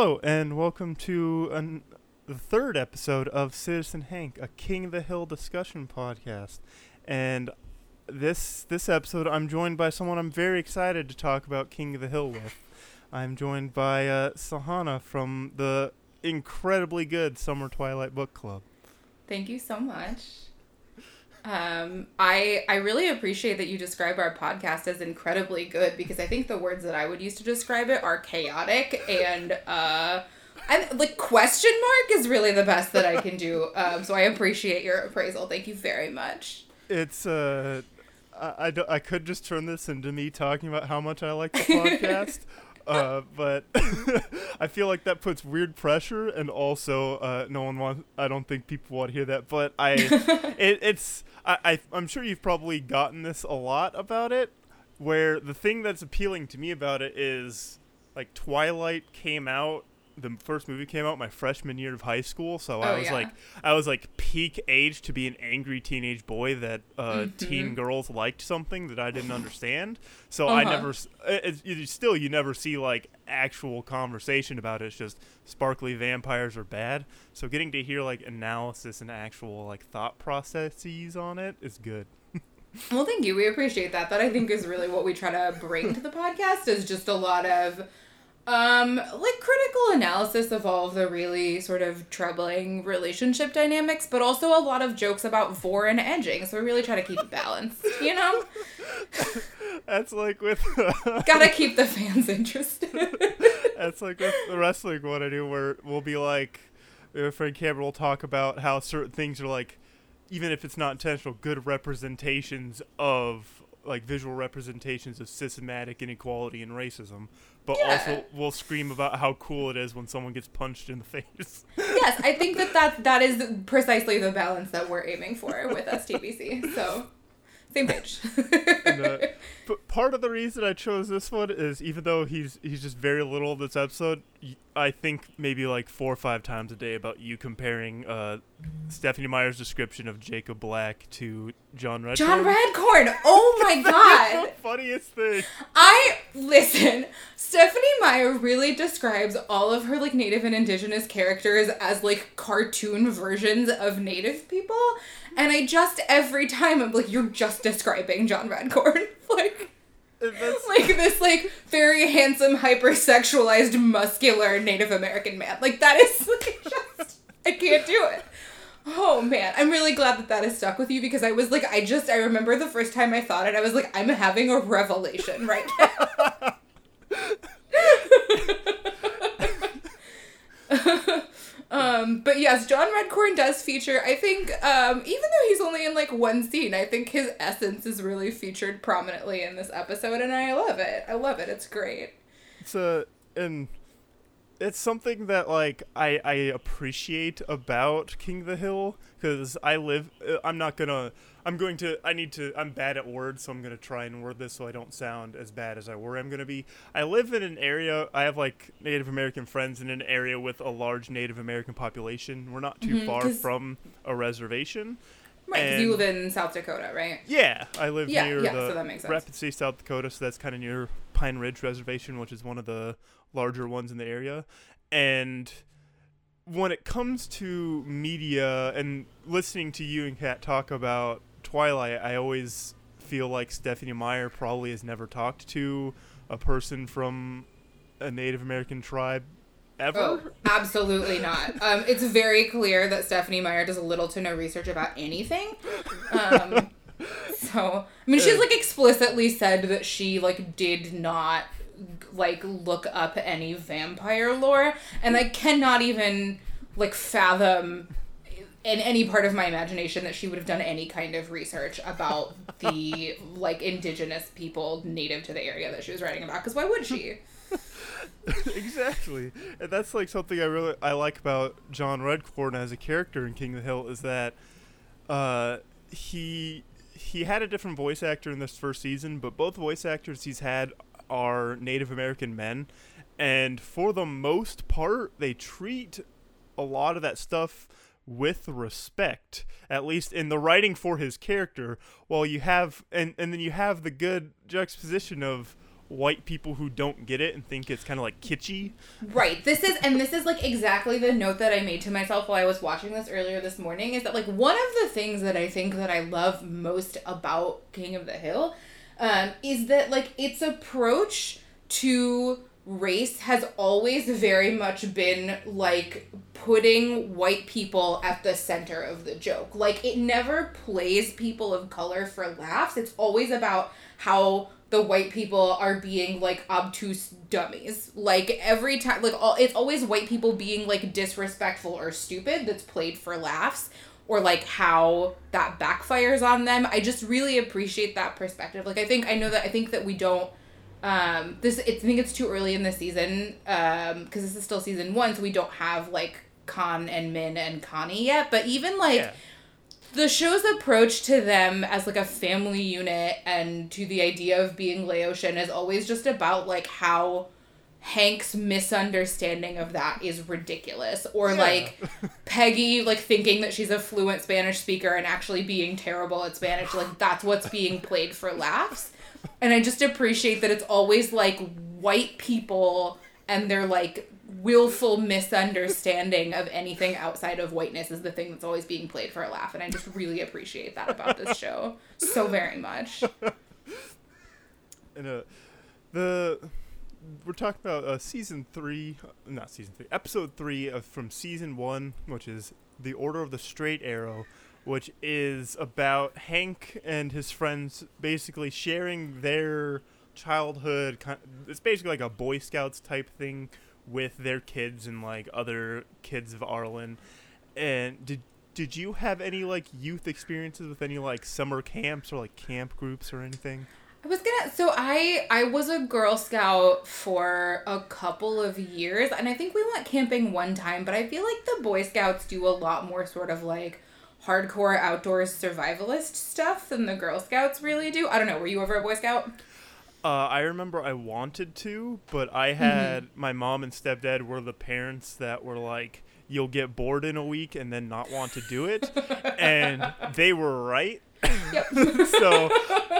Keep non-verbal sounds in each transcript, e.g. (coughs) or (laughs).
Hello, and welcome to an, the third episode of Citizen Hank, a King of the Hill discussion podcast. And this this episode, I'm joined by someone I'm very excited to talk about King of the Hill with. I'm joined by uh, Sahana from the incredibly good Summer Twilight Book Club. Thank you so much. Um, I I really appreciate that you describe our podcast as incredibly good because I think the words that I would use to describe it are chaotic and uh, and like question mark is really the best that I can do. Um, so I appreciate your appraisal. Thank you very much. It's uh, I, I, I could just turn this into me talking about how much I like the podcast. (laughs) uh, but (laughs) I feel like that puts weird pressure, and also uh, no one wants. I don't think people want to hear that. But I, (laughs) it, it's I, I I'm sure you've probably gotten this a lot about it, where the thing that's appealing to me about it is like Twilight came out the first movie came out my freshman year of high school, so I Oh, was yeah. like, I was like peak age to be an angry teenage boy that uh, Mm-hmm. teen girls liked something that I didn't understand. So I Uh-huh. never, s- it, you, still you never see like actual conversation about it. It's just sparkly vampires are bad. So getting to hear like analysis and actual like thought processes on it is good. (laughs) Well, thank you. We appreciate that. That I think is really what we try to bring to the podcast is just a lot of um like critical analysis of all of the really sort of troubling relationship dynamics, but also a lot of jokes about vore and edging. So we really try to keep it balanced, you know? (laughs) That's like with (laughs) Gotta keep the fans interested. (laughs) That's like with the wrestling one I do, where we'll be like, uh, Frank Cameron will talk about how certain things are like, even if it's not intentional, good representations of like visual representations of systematic inequality and racism. But Yeah. also, we'll scream about how cool it is when someone gets punched in the (laughs) face. yes, I think that, that that is precisely the balance that we're aiming for with STBC. So, same page. and, uh, but part of the reason I chose this one is even though he's he's just very little this episode, I think maybe like four or five times a day about you comparing uh, Stephenie Meyer's description of Jacob Black to John Redcorn. John Redcorn. Oh (laughs) my god. That's the funniest thing. I listen. Stephenie Meyer really describes all of her like native and indigenous characters as like cartoon versions of native people, and I just every time I'm like, you're just describing John Redcorn, (laughs) like (laughs) like this like very handsome, hypersexualized, muscular Native American man. Like that is (laughs) like just I can't do it. Oh man, I'm really glad that that has stuck with you because I was like, I just I remember the first time I thought it, I was like, I'm having a revelation right now. (laughs) um, but yes, John Redcorn does feature. I think, um, even though he's only in like one scene, I think his essence is really featured prominently in this episode, and I love it. I love it. It's great. it's a and it's something that like I I appreciate about King of the Hill because I live. uh, I'm not gonna. I'm going to. I need to. I'm bad at words, so I'm gonna try and word this so I don't sound as bad as I were. I'm gonna be. I live in an area. I have like Native American friends in an area with a large Native American population. We're not too Mhm, far from a reservation. Right, because you live in South Dakota, right? Yeah, I live Yeah, near yeah, the so that makes sense. Rapid City, South Dakota, so that's kind of near Pine Ridge Reservation, which is one of the larger ones in the area. And when it comes to media and listening to you and Kat talk about Twilight, I always feel like Stephenie Meyer probably has never talked to a person from a Native American tribe ever. Oh, absolutely not. Um, it's very clear that Stephenie Meyer does little to no research about anything. Um, (laughs) so, I mean, she's like explicitly said that she like did not like look up any vampire lore, and I cannot even like fathom in any part of my imagination that she would have done any kind of research about the (laughs) like indigenous people native to the area that she was writing about because why would she? (laughs) Exactly. And that's like something i really i like about john redcorn as a character in king of the hill is that uh he he had a different voice actor in this first season but both voice actors he's had are native american men and for the most part they treat a lot of that stuff with respect at least in the writing for his character while you have and and then you have the good juxtaposition of white people who don't get it and think it's kind of like kitschy. Right. This is and this is like exactly the note that I made to myself while I was watching this earlier this morning is that like one of the things that I think that I love most about King of the Hill um, is that like its approach to race has always very much been like putting white people at the center of the joke. Like it never plays people of color for laughs. It's always about how the white people are being like obtuse dummies. Like every time like all it's always white people being like disrespectful or stupid that's played for laughs or like how that backfires on them. I just really appreciate that perspective. Like I think I know that I think that we don't um this I think it's too early in the season um because this is still season 1 so we don't have like Kahn and Minh and Connie yet, but even like Yeah. the show's approach to them as like a family unit and to the idea of being Laotian is always just about like how Hank's misunderstanding of that is ridiculous or Yeah. like (laughs) Peggy like thinking that she's a fluent Spanish speaker and actually being terrible at Spanish like that's what's being played for laughs and I just appreciate that it's always like white people and their like willful misunderstanding of anything outside of whiteness is the thing that's always being played for a laugh and I just really appreciate that about this show so very much. (laughs) And uh, the we're talking about uh, season three, not season three, episode three of from season one, which is the Order of the Straight Arrow, which is about Hank and his friends basically sharing their childhood. It's basically like a Boy Scouts type thing with their kids and like other kids of Arlen. And did did you have any like youth experiences with any like summer camps or like camp groups or anything? I was gonna so I I was a Girl Scout for a couple of years and I think we went camping one time, but I feel like the Boy Scouts do a lot more sort of like hardcore outdoors survivalist stuff than the Girl Scouts really do. I don't know, were you ever a Boy Scout? Uh, I remember I wanted to, but I had my mom and stepdad were the parents that were like, "You'll get bored in a week and then not want to do it," (laughs) and they were right. Yep. (laughs) so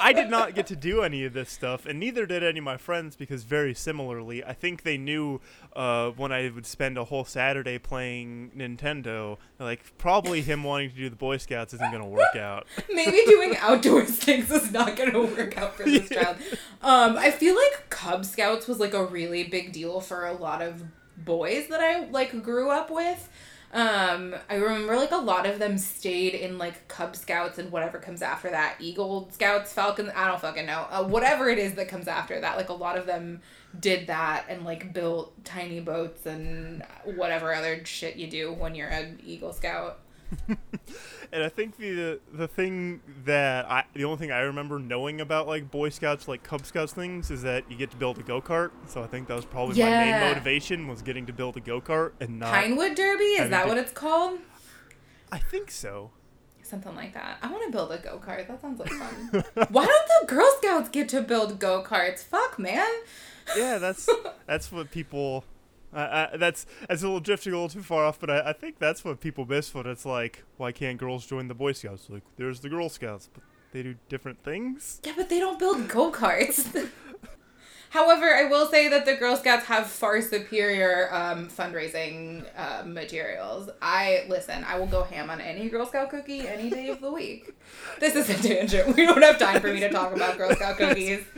I did not get to do any of this stuff, and neither did any of my friends because very similarly, I think they knew uh, when I would spend a whole Saturday playing Nintendo, like probably him wanting to do the Boy Scouts isn't gonna work out. (laughs) Maybe doing outdoors things is not going to work out for this (laughs) child. Um, I feel like Cub Scouts was like a really big deal for a lot of boys that I like grew up with. Um, I remember like a lot of them stayed in like Cub Scouts and whatever comes after that, Eagle Scouts, Falcons, I don't fucking know. Uh, whatever it is that comes after that, like a lot of them did that and like built tiny boats and whatever other shit you do when you're an Eagle Scout. And I think the the thing that I the only thing I remember knowing about like Boy Scouts like Cub Scouts things is that you get to build a go kart. So I think that was probably my main motivation was getting to build a go kart and not. Pinewood Derby, is that to- what it's called? I think so. Something like that. I want to build a go kart. That sounds like fun. (laughs) Why don't the Girl Scouts get to build go karts? Fuck, man. Yeah, that's (laughs) that's what people. Uh, uh, that's that's a little drifting a little too far off, but I, I think that's what people miss when it's like, why can't girls join the Boy Scouts? Like, there's the Girl Scouts, but they do different things. Yeah, but they don't build go karts. (laughs) However, I will say that the Girl Scouts have far superior um, fundraising uh, materials. I listen. I will go ham on any Girl Scout cookie any day of the week. (laughs) This is a tangent. We don't have time for me to talk about Girl Scout cookies. (laughs)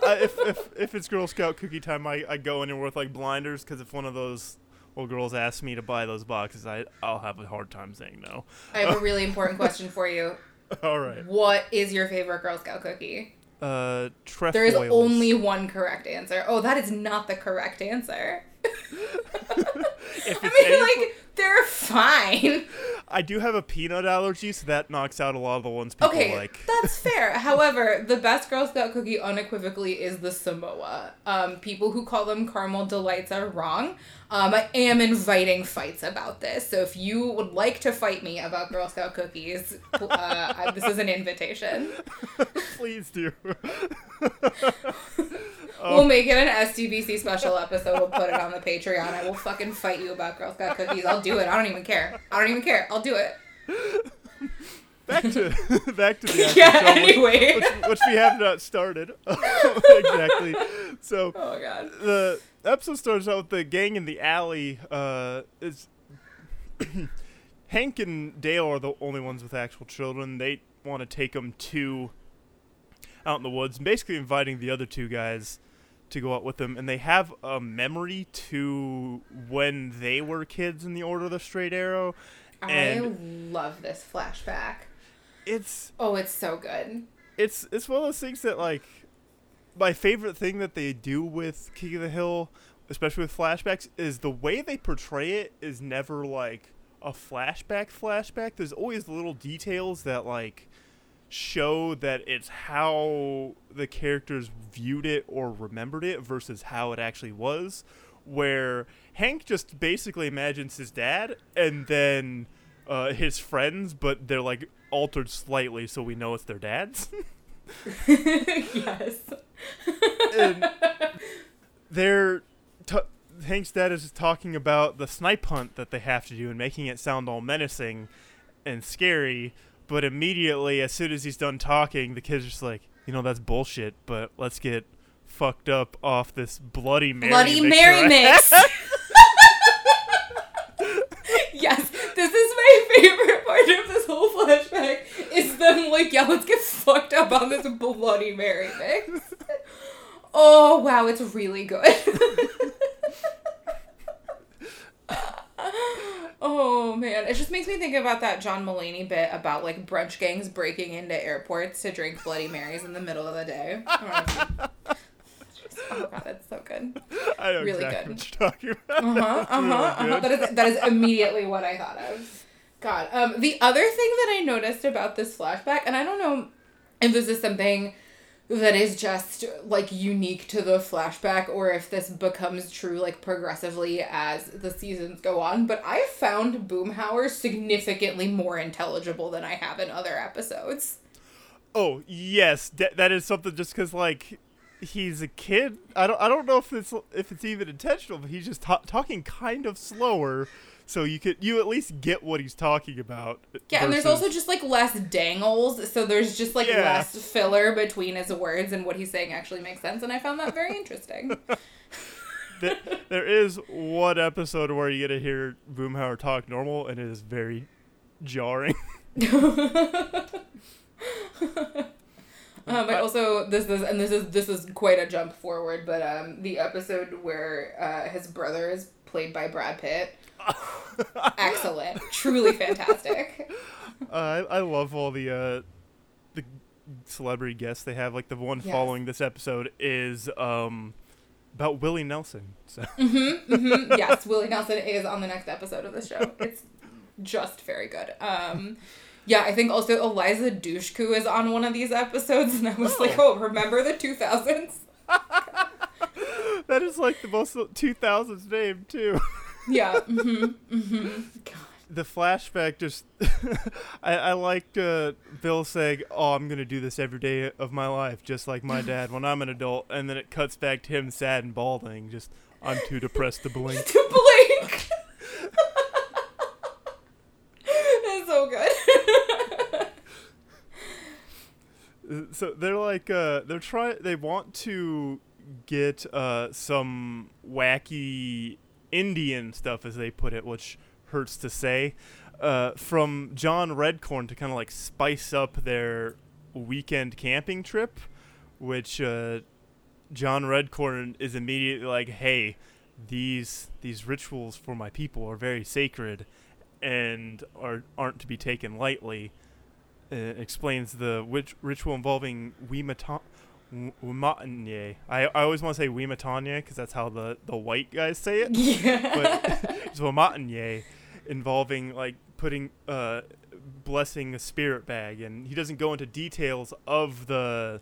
Uh, if, if if it's Girl Scout cookie time, I, I go in with like blinders because if one of those little girls asks me to buy those boxes, I I'll have a hard time saying no. I have a (laughs) really important question for you. All right. What is your favorite Girl Scout cookie? Uh, trefoils. There is only one correct answer. Oh, that is not the correct answer. (laughs) (laughs) I mean, like, they're fine. I do have a peanut allergy, so that knocks out a lot of the ones people Okay, like. that's (laughs) fair. However, the best Girl Scout cookie unequivocally is the Samoa. Um, people who call them caramel delights are wrong. Um, I am inviting fights about this. So if you would like to fight me about Girl Scout cookies, uh, I- this is an invitation. (laughs) Please do. (laughs) We'll make it an STBC special episode. We'll put it on the Patreon. I will fucking fight you about Girl Scout cookies. I'll do it. I don't even care. I don't even care. I'll do it. back to (laughs) back to the (laughs) actual Yeah, show, which- anyway. which, which we have not started (laughs) exactly. So Oh god. the episode starts out with the gang in the alley. Uh, is (clears throat) Hank and Dale are the only ones with actual children. They want to take them to out in the woods, basically inviting the other two guys to go out with them. And they have a memory to when they were kids in the Order of the Straight Arrow. I love this flashback. it's Oh, it's so good. it's it's one of those things that like my favorite thing that they do with King of the Hill, especially with flashbacks, is the way they portray it is never like a flashback flashback. There's always little details that like show that it's how the characters viewed it or remembered it versus how it actually was. Where Hank just basically imagines his dad and then uh, his friends, but they're like altered slightly so we know it's their dads. (laughs) yes. and they're t- Hank's dad is talking about the snipe hunt that they have to do and making it sound all menacing and scary. But immediately, as soon as he's done talking, the kid's just like, you know, that's bullshit. But let's get fucked up off this bloody Mary. Bloody mixer Mary mix. (laughs) yes, this is my favorite part of this whole flashback. Is them like, yeah, let's get fucked up on this Bloody Mary mix. Oh wow, it's really good. (laughs) oh man, it just makes me think about that John Mulaney bit about like brunch gangs breaking into airports to drink Bloody Marys in the middle of the day. (laughs) Oh, oh god, that's so good. I know Really exactly good. what you're talking about. Uh huh. Uh huh. Uh-huh. That is that is immediately what I thought of. God. Um. The other thing that I noticed about this flashback, and I don't know if this is something that is just like unique to the flashback or if this becomes true like progressively as the seasons go on. But i found boomhauer significantly more intelligible than i have in other episodes. Oh yes, that that is something. Just because like he's a kid, I don't I don't know if it's if it's even intentional, but he's just ta- talking kind of slower, so you could you at least get what he's talking about. yeah and there's also just like less dangles so there's just like Yeah. less filler between his words and what he's saying actually makes sense and i found that very interesting (laughs) th- there is one episode where you get to hear Boomhauer talk normal, and it is very jarring. (laughs) (laughs) Um, I also this is and this is this is quite a jump forward, but um, the episode where uh, his brother is played by Brad Pitt, excellent, truly fantastic. (laughs) Uh, I I love all the uh, the celebrity guests they have. Like the one Yes. following this episode is um about Willie Nelson. So hmm Yes, Willie Nelson is on the next episode of the show. It's just very good. Um, yeah, I think also Eliza Dushku is on one of these episodes, and I was like, oh, remember the two thousands? (laughs) that is like the most 2000s name too. (laughs) Yeah. Mm-hmm. Mm-hmm. God. the flashback just (laughs) I, I liked uh, Bill saying, "Oh, I'm gonna do this every day of my life, just like my (laughs) dad when I'm an adult," and then it cuts back to him sad and balding. Just I'm too depressed to blink. (laughs) to blink. That's so good. So they're like uh, they're trying. They want to get uh, some wacky Indian stuff, as they put it, which hurts to say, uh, from John Redcorn to kind of like spice up their weekend camping trip, which uh, John Redcorn is immediately like, "Hey, these these rituals for my people are very sacred, and are aren't to be taken lightly." Uh, explains the ritual involving Wimata- Wimatanye. I, I always want to say Wimatanye because that's how the, the white guys say it. (laughs) yeah. But (laughs) it's Wimatanye involving like putting uh blessing a spirit bag and he doesn't go into details of the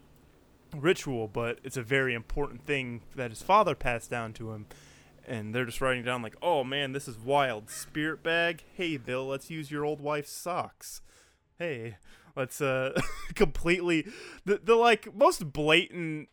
ritual but it's a very important thing that his father passed down to him and they're just writing down like oh man this is wild spirit bag hey bill let's use your old wife's socks hey let's uh (laughs) completely the, the like most blatant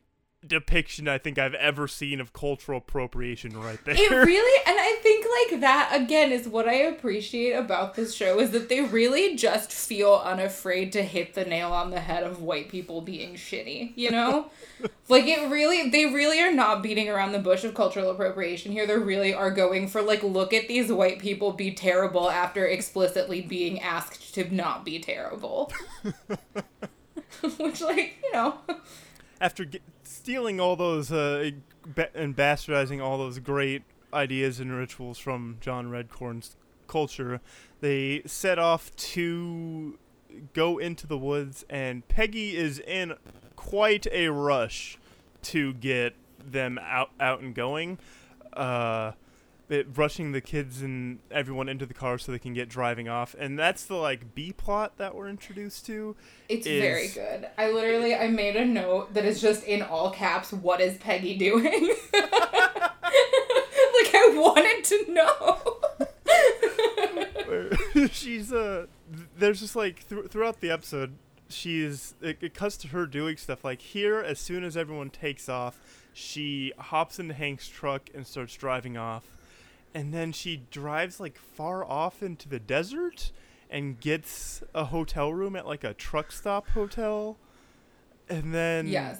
depiction I think I've ever seen of cultural appropriation right there. It (laughs) really, and I think like that again is what I appreciate about this show is that they really just feel unafraid to hit the nail on the head of white people being shitty, you know? (laughs) like it really, they really are not beating around the bush of cultural appropriation here. They really are going for like, look at these white people be terrible after explicitly being asked to not be terrible. (laughs) Which, like, you know. After stealing all those uh, and bastardizing all those great ideas and rituals from John Redcorn's culture, they set off to go into the woods, and Peggy is in quite a rush to get them out out and going. Uh, it, rushing the kids and everyone into the car so they can get driving off and that's the like b plot that we're introduced to It's is- very good. I literally I made a note that is just in all caps. What is Peggy doing? (laughs) like I wanted to know. (laughs) (laughs) she's uh there's just like thr throughout the episode she's it, it cuts to her doing stuff like here as soon as everyone takes off she hops into hank's truck and starts driving off and then she drives like far off into the desert and gets a hotel room at like a truck stop hotel and then yes.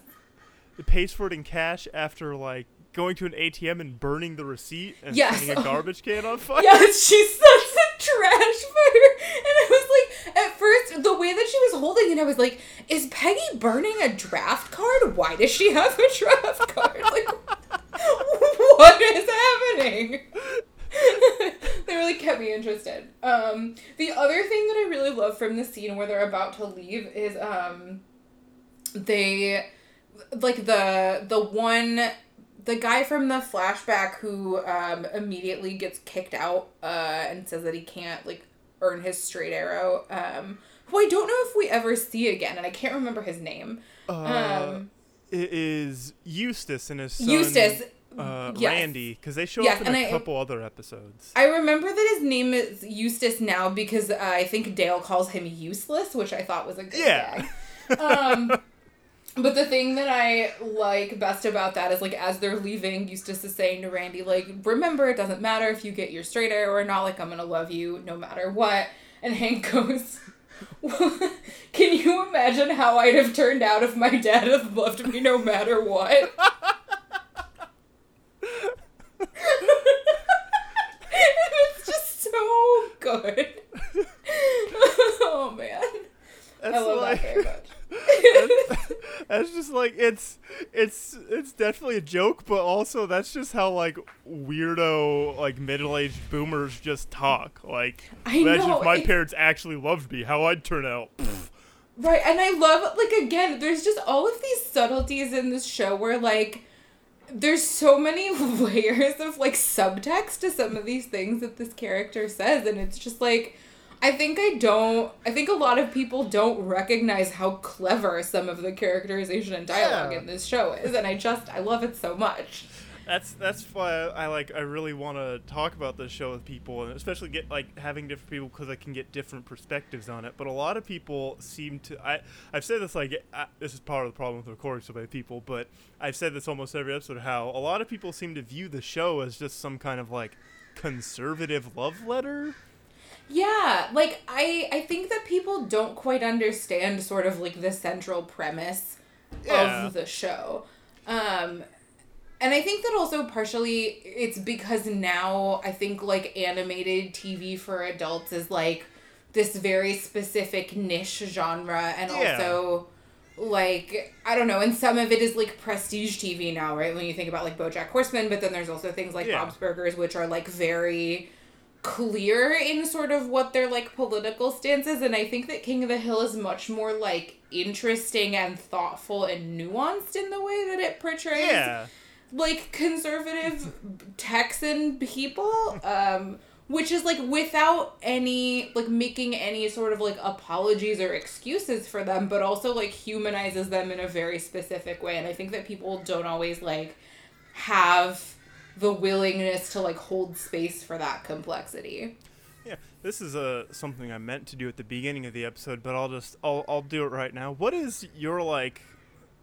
pays for it in cash after like going to an ATM and burning the receipt and Yes. setting a garbage can on (laughs) fire. Yes, she's such a trash fire. And I was like, at first, the way that she was holding it, I was like, is Peggy burning a draft card? Why does she have a draft card? Like, what is happening? (laughs) they really kept me interested. Um, the other thing that I really love from the scene where they're about to leave is um, they like the the one the guy from the flashback who um, immediately gets kicked out uh, and says that he can't like earn his straight arrow um, who i don't know if we ever see again and i can't remember his name Uh, um, it is Eustace and his son, eustace uh, yes. Randy, because they show up in a I- couple other episodes. I remember that his name is Eustace now because uh, I think Dale calls him useless, which I thought was a good Yeah. gag. (laughs) Um, but the thing that I like best about that is like as they're leaving, Eustace is saying to Randy, like, remember it doesn't matter if you get your straight arrow or not, like I'm gonna love you no matter what. And Hank (laughs) goes, Can you imagine how I'd have turned out if my dad had (laughs) loved me no matter what? It's just so good. (laughs) oh man. That's I love like, that very much. (laughs) that's, that's just like it's it's it's definitely a joke, but also that's just how like weirdo like middle aged boomers just talk. Like I imagine know, if my it- parents actually loved me, how I'd turn out. Right, and I love like again, there's just all of these subtleties in this show where like there's so many (laughs) layers of like subtext to some of these things that this character says and it's just like I think I don't I think a lot of people don't recognize how clever some of the characterization and dialogue Yeah. in this show is and I just I love it so much. That's that's why I like I really want to talk about this show with people and especially get like having different people because I can get different perspectives on it. But a lot of people seem to I I've said this like uh, this is part of the problem with recording so many people, but I've said this almost every episode how a lot of people seem to view the show as just some kind of like conservative love letter. Yeah, like I I think that people don't quite understand sort of like the central premise Yeah. of the show. Um and I think that also partially it's because now I think like animated TV for adults is like this very specific niche genre and Yeah. also like I don't know, and some of it is like prestige TV now, right? When you think about like BoJack Horseman, but then there's also things like Yeah. Bob's Burgers, which are like very clear in sort of what their like political stances, and I think that King of the Hill is much more like interesting and thoughtful and nuanced in the way that it portrays Yeah. Like conservative Texan people, um, which is like without any like making any sort of like apologies or excuses for them, but also like humanizes them in a very specific way. And I think that people don't always like have the willingness to like hold space for that complexity. Yeah, this is uh, something I meant to do at the beginning of the episode, but I'll just I'll I'll do it right now. What is your like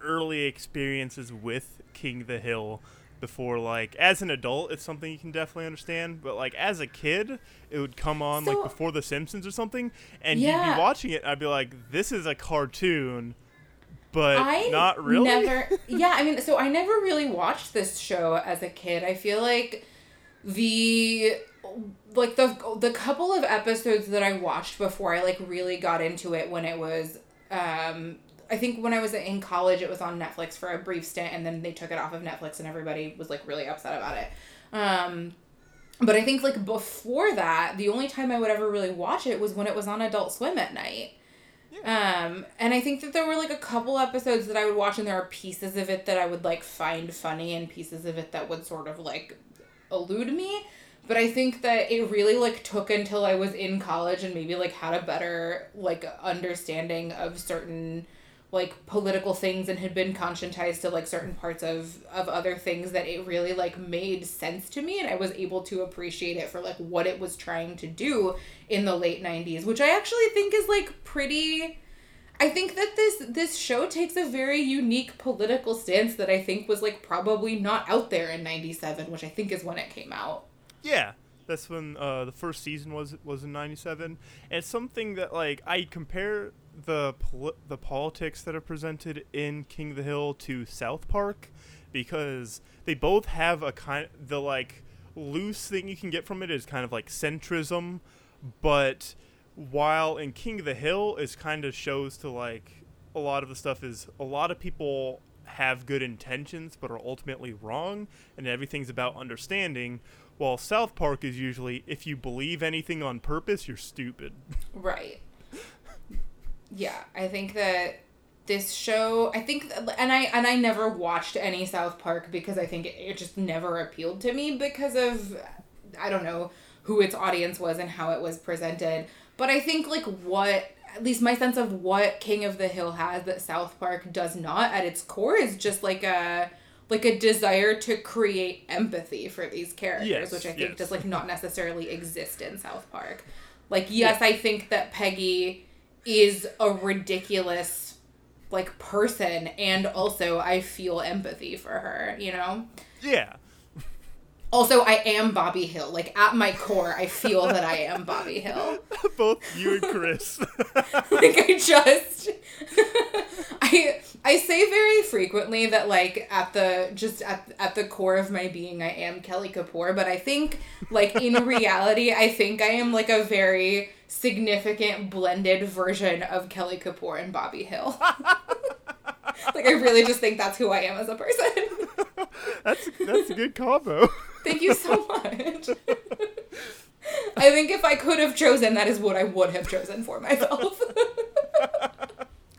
early experiences with King of the Hill before like as an adult it's something you can definitely understand but like as a kid it would come on So- like before the simpsons or something and you'd be watching it and i'd be like this is a cartoon but I not really never. Yeah, I mean, so I never really watched this show as a kid. I feel like the like the the couple of episodes that I watched before I like really got into it when it was um I think when I was in college it was on Netflix for a brief stint and then they took it off of Netflix and everybody was like really upset about it. Um but I think like before that, the only time I would ever really watch it was when it was on Adult Swim at night. Um, and I think that there were like a couple episodes that I would watch, and there are pieces of it that I would like find funny, and pieces of it that would sort of like elude me. But I think that it really like took until I was in college and maybe like had a better like understanding of certain like political things and had been conscientized to like certain parts of of other things that it really like made sense to me and I was able to appreciate it for like what it was trying to do in the late 90s which I actually think is like pretty I think that this this show takes a very unique political stance that I think was like probably not out there in 97 which I think is when it came out. Yeah, that's when uh, the first season was was in '97, and it's something that like I compare the poli- the politics that are presented in King of the Hill to South Park, because they both have a kind the like loose thing you can get from it is kind of like centrism, but while in King of the Hill is kind of shows to like a lot of the stuff is a lot of people have good intentions but are ultimately wrong and everything's about understanding while South Park is usually if you believe anything on purpose you're stupid. (laughs) Right. Yeah, I think that this show, I think, and I and I never watched any South Park because I think it, it just never appealed to me because of I don't know who its audience was and how it was presented. But I think like what at least my sense of what King of the Hill has that South Park does not at its core is just like a like a desire to create empathy for these characters, Yes, which I think yes. does like not necessarily exist in South Park. Like yes, I think that Peggy is a ridiculous like person and also I feel empathy for her, you know? Yeah. Also, I am Bobby Hill. Like at my core, I feel that I am Bobby Hill. (laughs) Both you and Chris. (laughs) like I just (laughs) I I say very frequently that like at the just at at the core of my being I am Kelly Kapoor, but I think like in reality I think I am like a very significant blended version of Kelly Kapoor and Bobby Hill. (laughs) like I really just think that's who I am as a person. (laughs) that's that's a good combo. (laughs) Thank you so much. I think if I could have chosen, that is what I would have chosen for myself.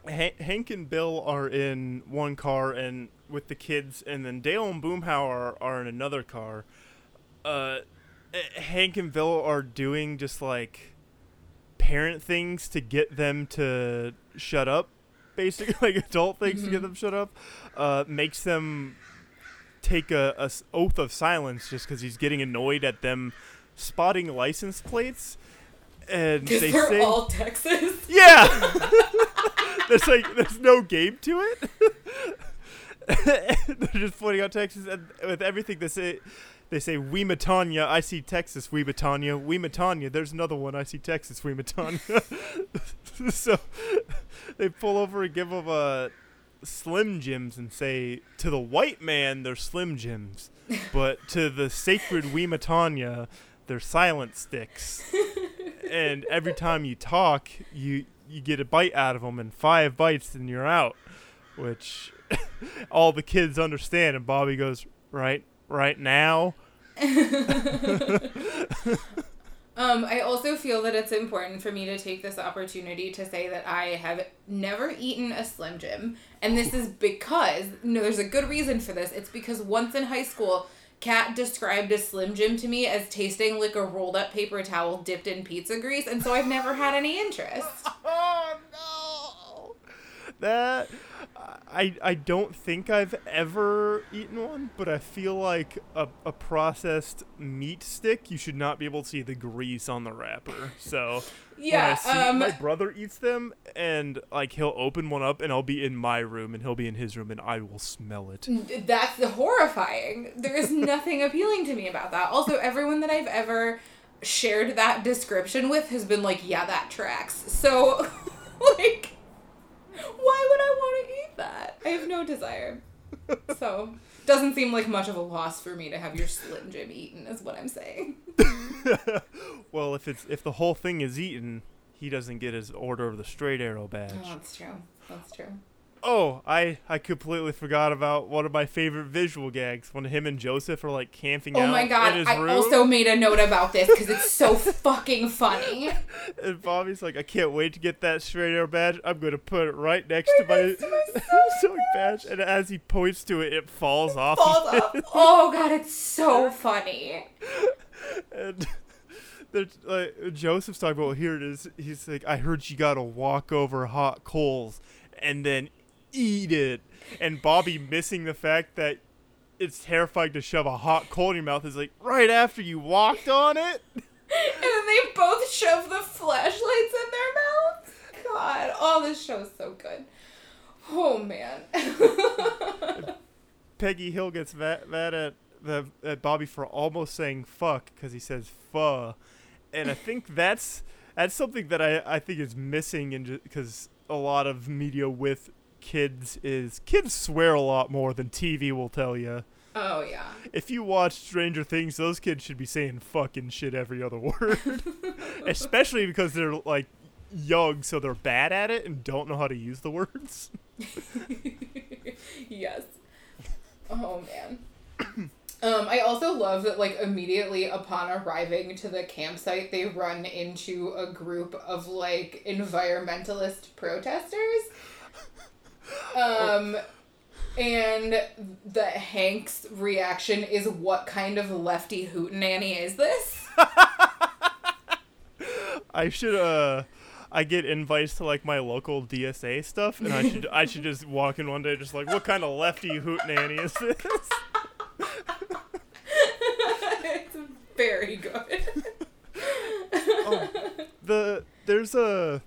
Han- Hank and Bill are in one car and with the kids, and then Dale and Boomhauer are in another car. Uh, Hank and Bill are doing just like parent things to get them to shut up, basically (laughs) like adult things to get them shut up. Uh, makes them take a, a oath of silence just because he's getting annoyed at them spotting license plates. And they they're say, all Texas. (laughs) yeah. (laughs) there's like there's no game to it. They're just pointing out Texas, and with everything they say, they say "We I see Texas. We Matanya. There's another one. I see Texas. We Matanya." (laughs) so they pull over and give them a uh, Slim Jims and say, "To the white man, they're Slim Jims, but to the sacred We they're silent sticks." and every time you talk, you you get a bite out of them, and five bites, and you're out. Which (laughs) all the kids understand, and Bobby goes, "Right, right now." (laughs) Um, I also feel that it's important for me to take this opportunity to say that I have never eaten a Slim Jim. And this is because, no, there's a good reason for this. It's because once in high school, Kat described a Slim Jim to me as tasting like a rolled up paper towel dipped in pizza grease. And so I've never had any interest. (laughs) Oh no! That I I don't think I've ever eaten one, but I feel like a, a processed meat stick, you should not be able to see the grease on the wrapper. So Yeah, when I see um, my brother eats them, and like he'll open one up, and I'll be in my room, and he'll be in his room, and I will smell it. That's horrifying. There is nothing appealing to me about that. Also, everyone that I've ever shared that description with has been like, yeah, that tracks. So, (laughs) like, why would I want to eat that? I have no desire. So, doesn't seem like much of a loss for me to have your Slim Jim eaten, is what I'm saying. (laughs) well, if it's if the whole thing is eaten, he doesn't get his Order of the Straight Arrow badge. Oh, that's true. That's true. Oh, I I completely forgot about one of my favorite visual gags when him and Joseph are like camping Oh out my god, I room. also made a note about this because it's so fucking funny. (laughs) and Bobby's like, I can't wait to get that straight arrow badge. I'm gonna put it right next to my to badge. (laughs) And as he points to it, it falls off. Falls off. (laughs) Oh god, it's so funny. and there's, like, Joseph's talking about, well, here it is. He's like, I heard you gotta walk over hot coals and then eat it. And Bobby missing the fact that it's terrifying to shove a hot coal in your mouth is like, right after you walked on it? (laughs) And then they both shove the flashlights in their mouths. God, oh, this show is so good. Oh man. (laughs) Peggy Hill gets mad, mad at the at Bobby for almost saying fuck because he says fuh, and I think that's that's something that I, I think is missing in because a lot of media with kids is kids swear a lot more than TV will tell you. oh yeah. If you watch Stranger Things, those kids should be saying fucking shit every other (laughs) word, (laughs) especially because they're like young, so they're bad at it and don't know how to use the words. (laughs) yes. Oh man. (coughs) Um, I also love that like immediately upon arriving to the campsite, they run into a group of like environmentalist protesters. Um, and the Hank's reaction is, "What kind of lefty hootenanny is this?" (laughs) I should uh I get invites to like my local DSA stuff and I should I should just walk in one day just like what kind of lefty hootenanny is this? (laughs) it's very good. (laughs) The there's a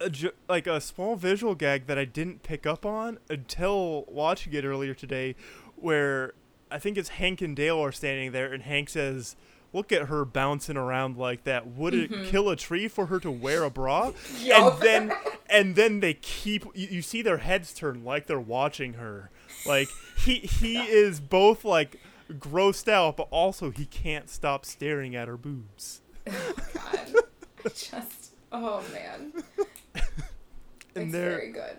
a ju- like a small visual gag that I didn't pick up on until watching it earlier today where I think it's Hank and Dale are standing there and Hank says Look at her bouncing around like that. Would it mm-hmm. kill a tree for her to wear a bra? (laughs) Yup. and then (laughs) and then they keep you, you see their heads turn like they're watching her like he he is both like grossed out but also he can't stop staring at her boobs oh God. (laughs) Just oh man. And it's they're very good.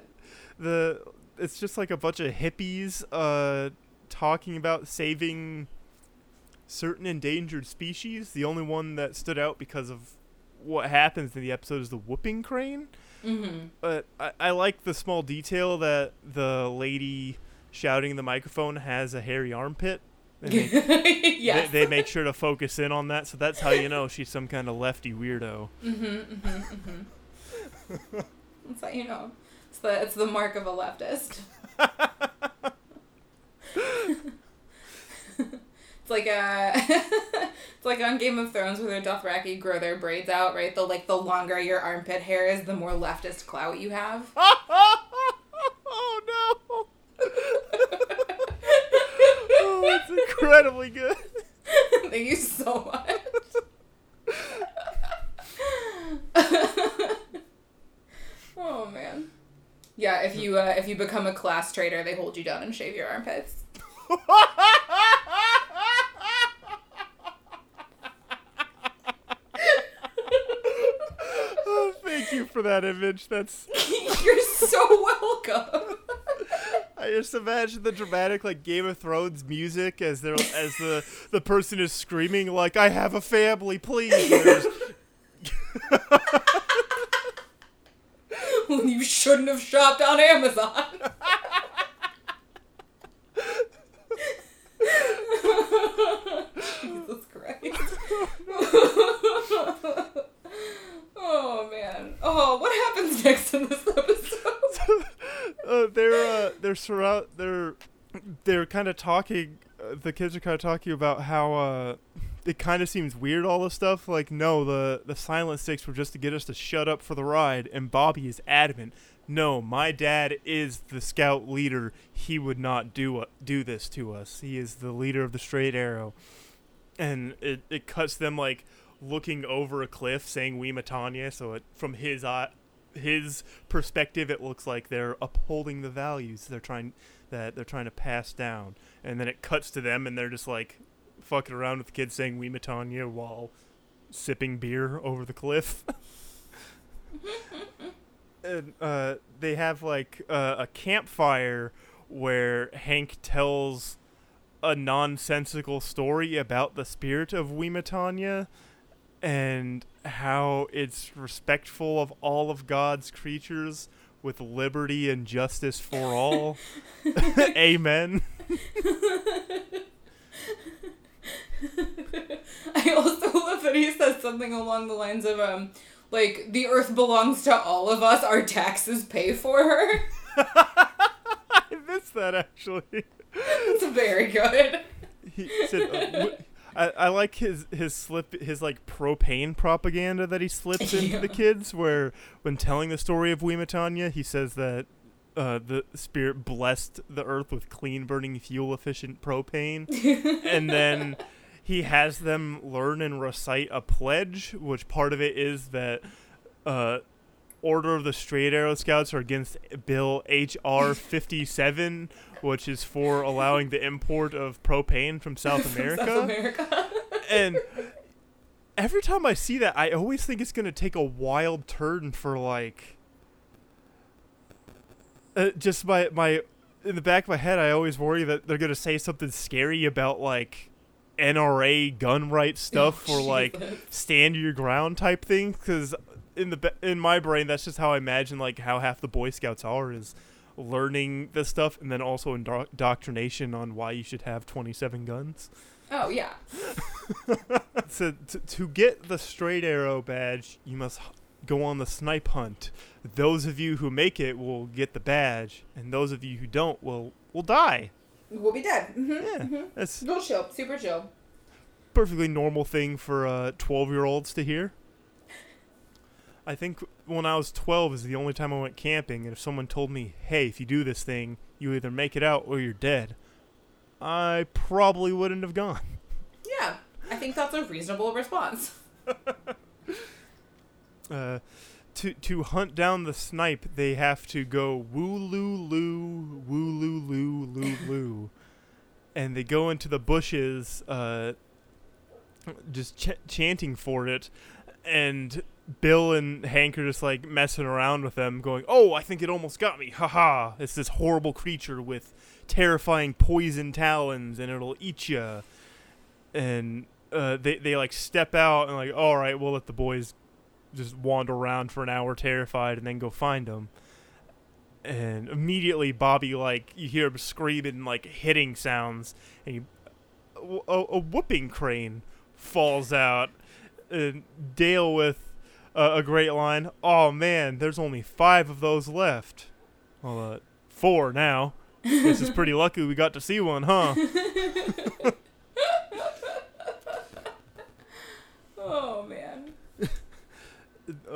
the it's just like a bunch of hippies uh talking about saving certain endangered species the only one that stood out because of what happens in the episode is the whooping crane Mm-hmm. but I, I like the small detail that the lady shouting in the microphone has a hairy armpit. (laughs) They, yes. they, they make sure to focus in on that, so that's how you know she's some kind of lefty weirdo. mm-hmm, mm-hmm, mm-hmm. (laughs) That's how you know. It's the it's the mark of a leftist. (laughs) it's like uh (laughs) it's like on Game of Thrones where the Dothraki grow their braids out, right? The like the longer your armpit hair is, the more leftist clout you have. oh no! oh, it's incredibly good. Thank you so much. Oh man. Yeah, if you uh, if you become a class traitor, they hold you down and shave your armpits. (laughs) oh, thank you for that image. That's (laughs) You're so welcome. (laughs) I just imagine the dramatic like Game of Thrones music as they're as the the person is screaming like I have a family, please. (laughs) You shouldn't have shopped on Amazon. (laughs) Jesus Christ. (laughs) oh man. Oh, what happens next in this episode? uh, they're throughout they're they're kind of talking. Uh, the kids are kind of talking about how uh, it kind of seems weird all this stuff. Like no, the the silent sticks were just to get us to shut up for the ride, and Bobby is adamant. No, my dad is the scout leader. He would not do uh, do this to us. He is the leader of the straight arrow, and it it cuts them like looking over a cliff, saying "We Matanya." So it, from his eye, his perspective, it looks like they're upholding the values they're trying that they're trying to pass down. And then it cuts to them, and they're just like fucking around with the kids saying "We Matanya" while sipping beer over the cliff. (laughs) and uh, they have like uh, a campfire where Hank tells a nonsensical story about the spirit of Wimatanya and how it's respectful of all of God's creatures with liberty and justice for all. (laughs) (laughs) Amen. (laughs) I also love that he says something along the lines of um like the earth belongs to all of us, our taxes pay for her. (laughs) I missed that actually. it's very good. He said, uh, w- I, I like his his slip his like propane propaganda that he slips into (laughs) Yeah. the kids where when telling the story of Wimatanya he says that uh, the spirit blessed the earth with clean burning fuel efficient propane and then he has them learn and recite a pledge which part of it is that uh, Order of the Straight Arrow Scouts are against Bill H.R. 57, which is for allowing the import of propane from South (laughs) America. South America. and every time I see that, I always think it's going to take a wild turn for, like. Uh, just my, my. In the back of my head, I always worry that they're going to say something scary about, like. NRA gun right stuff oh, or like Jesus. stand your ground type thing because in the in my brain that's just how I imagine like how half the Boy Scouts are is learning this stuff and then also indoctrination on why you should have 27 guns. Oh yeah. (laughs) So to, to get the straight arrow badge, you must go on the snipe hunt. Those of you who make it will get the badge, and those of you who don't will will die. We'll be dead. hmm Yeah, that's Real chill, super chill. perfectly normal thing for uh, 12 year olds to hear. I think when I was 12 is the only time I went camping, and if someone told me, hey, if you do this thing, you either make it out or you're dead, I probably wouldn't have gone. Yeah, I think that's a reasonable response. (laughs) Uh, to, to hunt down the snipe, they have to go woo loo loo woo loo loo loo loo, And they go into the bushes, uh, just ch- chanting for it. And Bill and Hank are just like messing around with them, going, "Oh, I think it almost got me! Haha! It's this horrible creature with terrifying poison talons, and it'll eat you." And uh, they they like step out and like, "All right, we'll let the boys just wander around for an hour, terrified, and then go find them." And immediately, Bobby like you hear him screaming, like hitting sounds, and he, a, a whooping crane falls out, and Dale with a great line. Oh man, there's only five of those left. Well, uh, four now. this is pretty lucky we got to see one, huh? (laughs) Oh.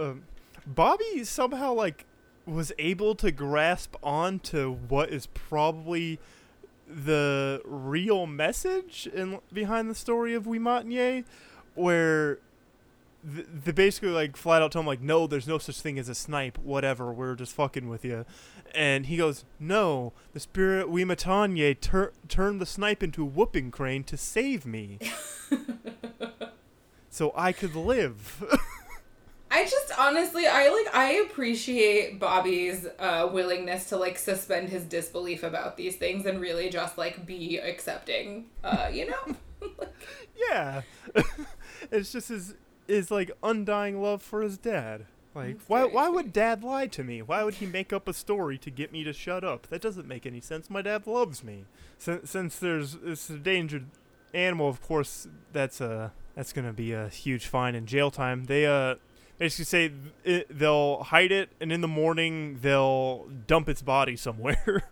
Um, Bobby somehow like was able to grasp onto what is probably the real message in behind the story of Wimatnye, where th- they basically like flat out tell him like, no, there's no such thing as a snipe. Whatever, we're just fucking with you. And he goes, no, the spirit Wimatanye tur- turned the snipe into a whooping crane to save me, (laughs) so I could live. (laughs) Honestly, I like, I appreciate Bobby's uh, willingness to like suspend his disbelief about these things and really just like be accepting. Uh, you know. (laughs) Yeah, (laughs) it's just his his like undying love for his dad. Like, why why would dad lie to me? Why would he make up a story to get me to shut up? That doesn't make any sense. My dad loves me. Since since there's a endangered animal, of course that's a that's gonna be a huge fine and jail time. They uh basically say it, they'll hide it, and in the morning they'll dump its body somewhere.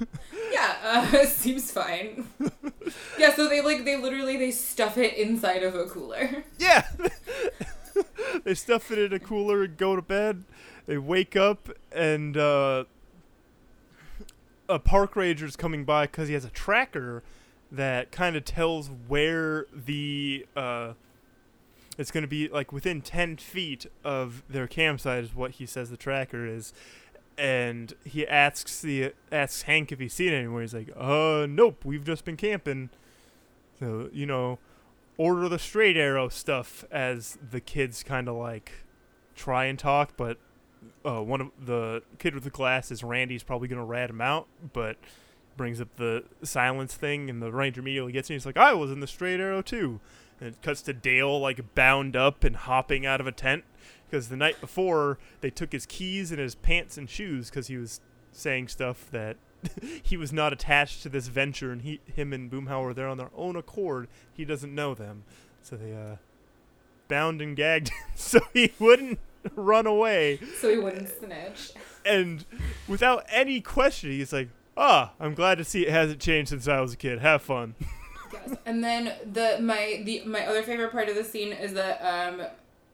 (laughs) yeah, uh, (laughs) seems fine. (laughs) yeah, so they like they literally they stuff it inside of a cooler. Yeah. they stuff it in a cooler and go to bed. They wake up and uh, a park ranger's coming by because he has a tracker that kind of tells where the uh, it's going to be like within 10 feet of their campsite is what he says the tracker is. And he asks the asks hank if he's seen it anywhere. He's like uh nope we've just been camping. So you know order the straight arrow stuff as the kids kind of like try and talk but uh, one of the kid with the glasses randy's probably going to rat him out but brings up the silence thing and the ranger immediately gets in. He's like i was in the straight arrow too and it cuts to dale like bound up and hopping out of a tent because the night before they took his keys and his pants and shoes because he was saying stuff that (laughs) he was not attached to this venture and he him and boomhauer are there on their own accord. He doesn't know them. So they uh bound and gagged him (laughs) so he wouldn't run away. So he wouldn't snitch. and without any question he's like ah i'm glad to see it hasn't changed since i was a kid. Have fun (laughs) Yes. And then the my the my other favorite part of the scene is that um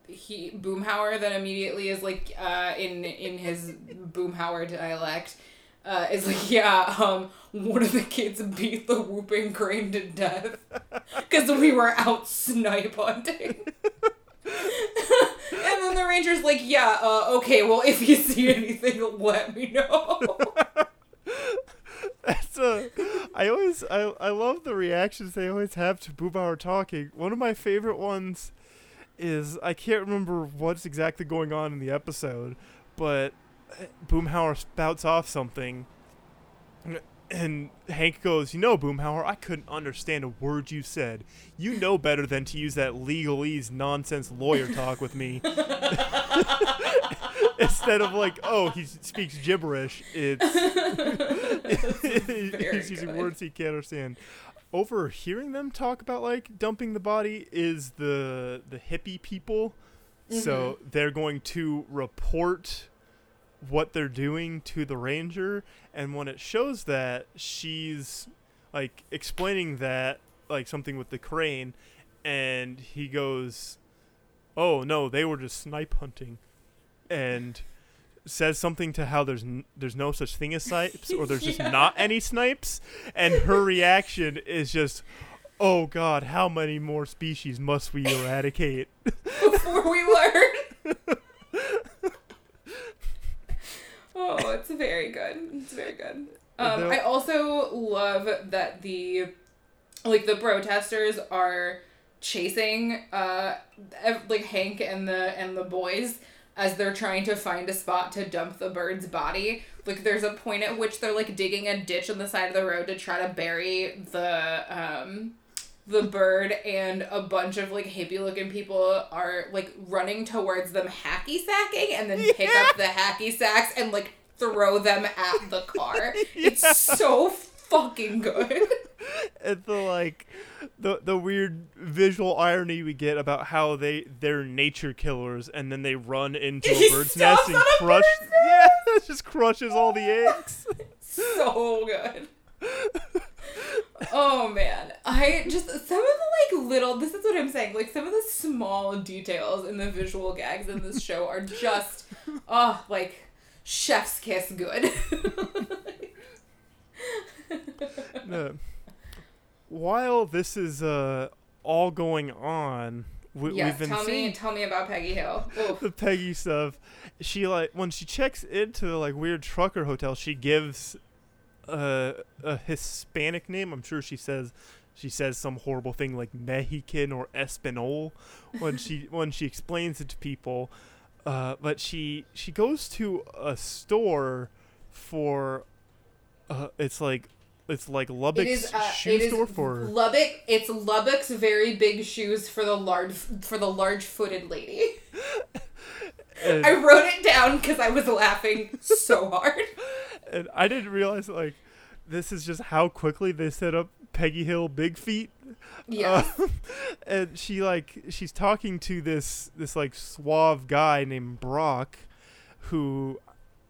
he Boomhauer then immediately is like uh in in his Boomhauer dialect uh is like (laughs) yeah um one of the kids beat the whooping crane to death (laughs) because we were out snipe hunting. (laughs) and then the ranger's like, yeah, uh, okay, well, if you see anything, let me know. (laughs) That's a. I always I I love the reactions they always have to Boomhauer talking. One of my favorite ones is I can't remember what's exactly going on in the episode, but eh, Boomhauer spouts off something, and Hank goes, "You know, Boomhauer, I couldn't understand a word you said. You know better than to use that legalese nonsense lawyer talk with me." (laughs) (laughs) Instead of like, oh, he speaks gibberish, it's (laughs) (laughs) he's using good. words he can't understand. Overhearing them talk about like dumping the body is the the hippie people, so Mm-hmm. they're going to report what they're doing to the ranger, and when it shows that she's like explaining that like something with the crane, and he goes, "Oh no, they were just snipe hunting," and says something to how there's n- there's no such thing as snipes or there's just (laughs) Yeah. not any snipes and her reaction is just oh god how many more species must we eradicate (laughs) before we learn. (laughs) oh, it's very good. It's very good. Um, I also love that the like the protesters are chasing uh ev- like Hank and the and the boys as they're trying to find a spot to dump the bird's body. Like there's a point at which they're like digging a ditch on the side of the road to try to bury the um the bird and a bunch of like hippie looking people are like running towards them hacky sacking and then pick up the hacky sacks and like throw them at the car. (laughs) It's so fucking good. (laughs) and the like the the weird visual irony we get about how they they're nature killers and then they run into a bird's nest and crush (laughs) yeah it just crushes all the (laughs) eggs so good. Oh man, I just some of the like little. This is what I'm saying. Like some of the small details in the visual gags in this show are just, oh, like chef's kiss good. (laughs) No. while this is uh all going on we, yes, we've been tell seeing me, tell me about Peggy Hill. Oof. (laughs) the Peggy stuff. She like when she checks into the like weird trucker hotel, she gives a a Hispanic name. I'm sure she says she says some horrible thing like Mexican or Espanol when she (laughs) when she explains it to people. Uh, but she she goes to a store for uh, it's like it's like Lubbock's is, uh, shoe it store for Lubbock. It's Lubbock's very big shoes for the large for the large footed lady. (laughs) and- I wrote it down because I was laughing so hard. and I didn't realize like this is just how quickly they set up Peggy Hill Big Feet. Yeah. Uh, (laughs) and she like she's talking to this this like suave guy named Brock, who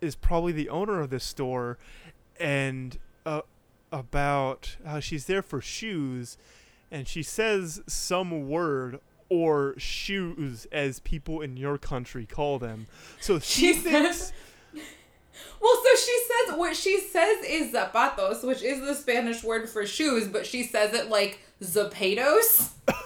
is probably the owner of this store, and uh, about how she's there for shoes, and she says some word or shoes as people in your country call them. So she, She thinks says- Well, so she says what she says is zapatos, which is the Spanish word for shoes, but she says it like zapatos. (laughs)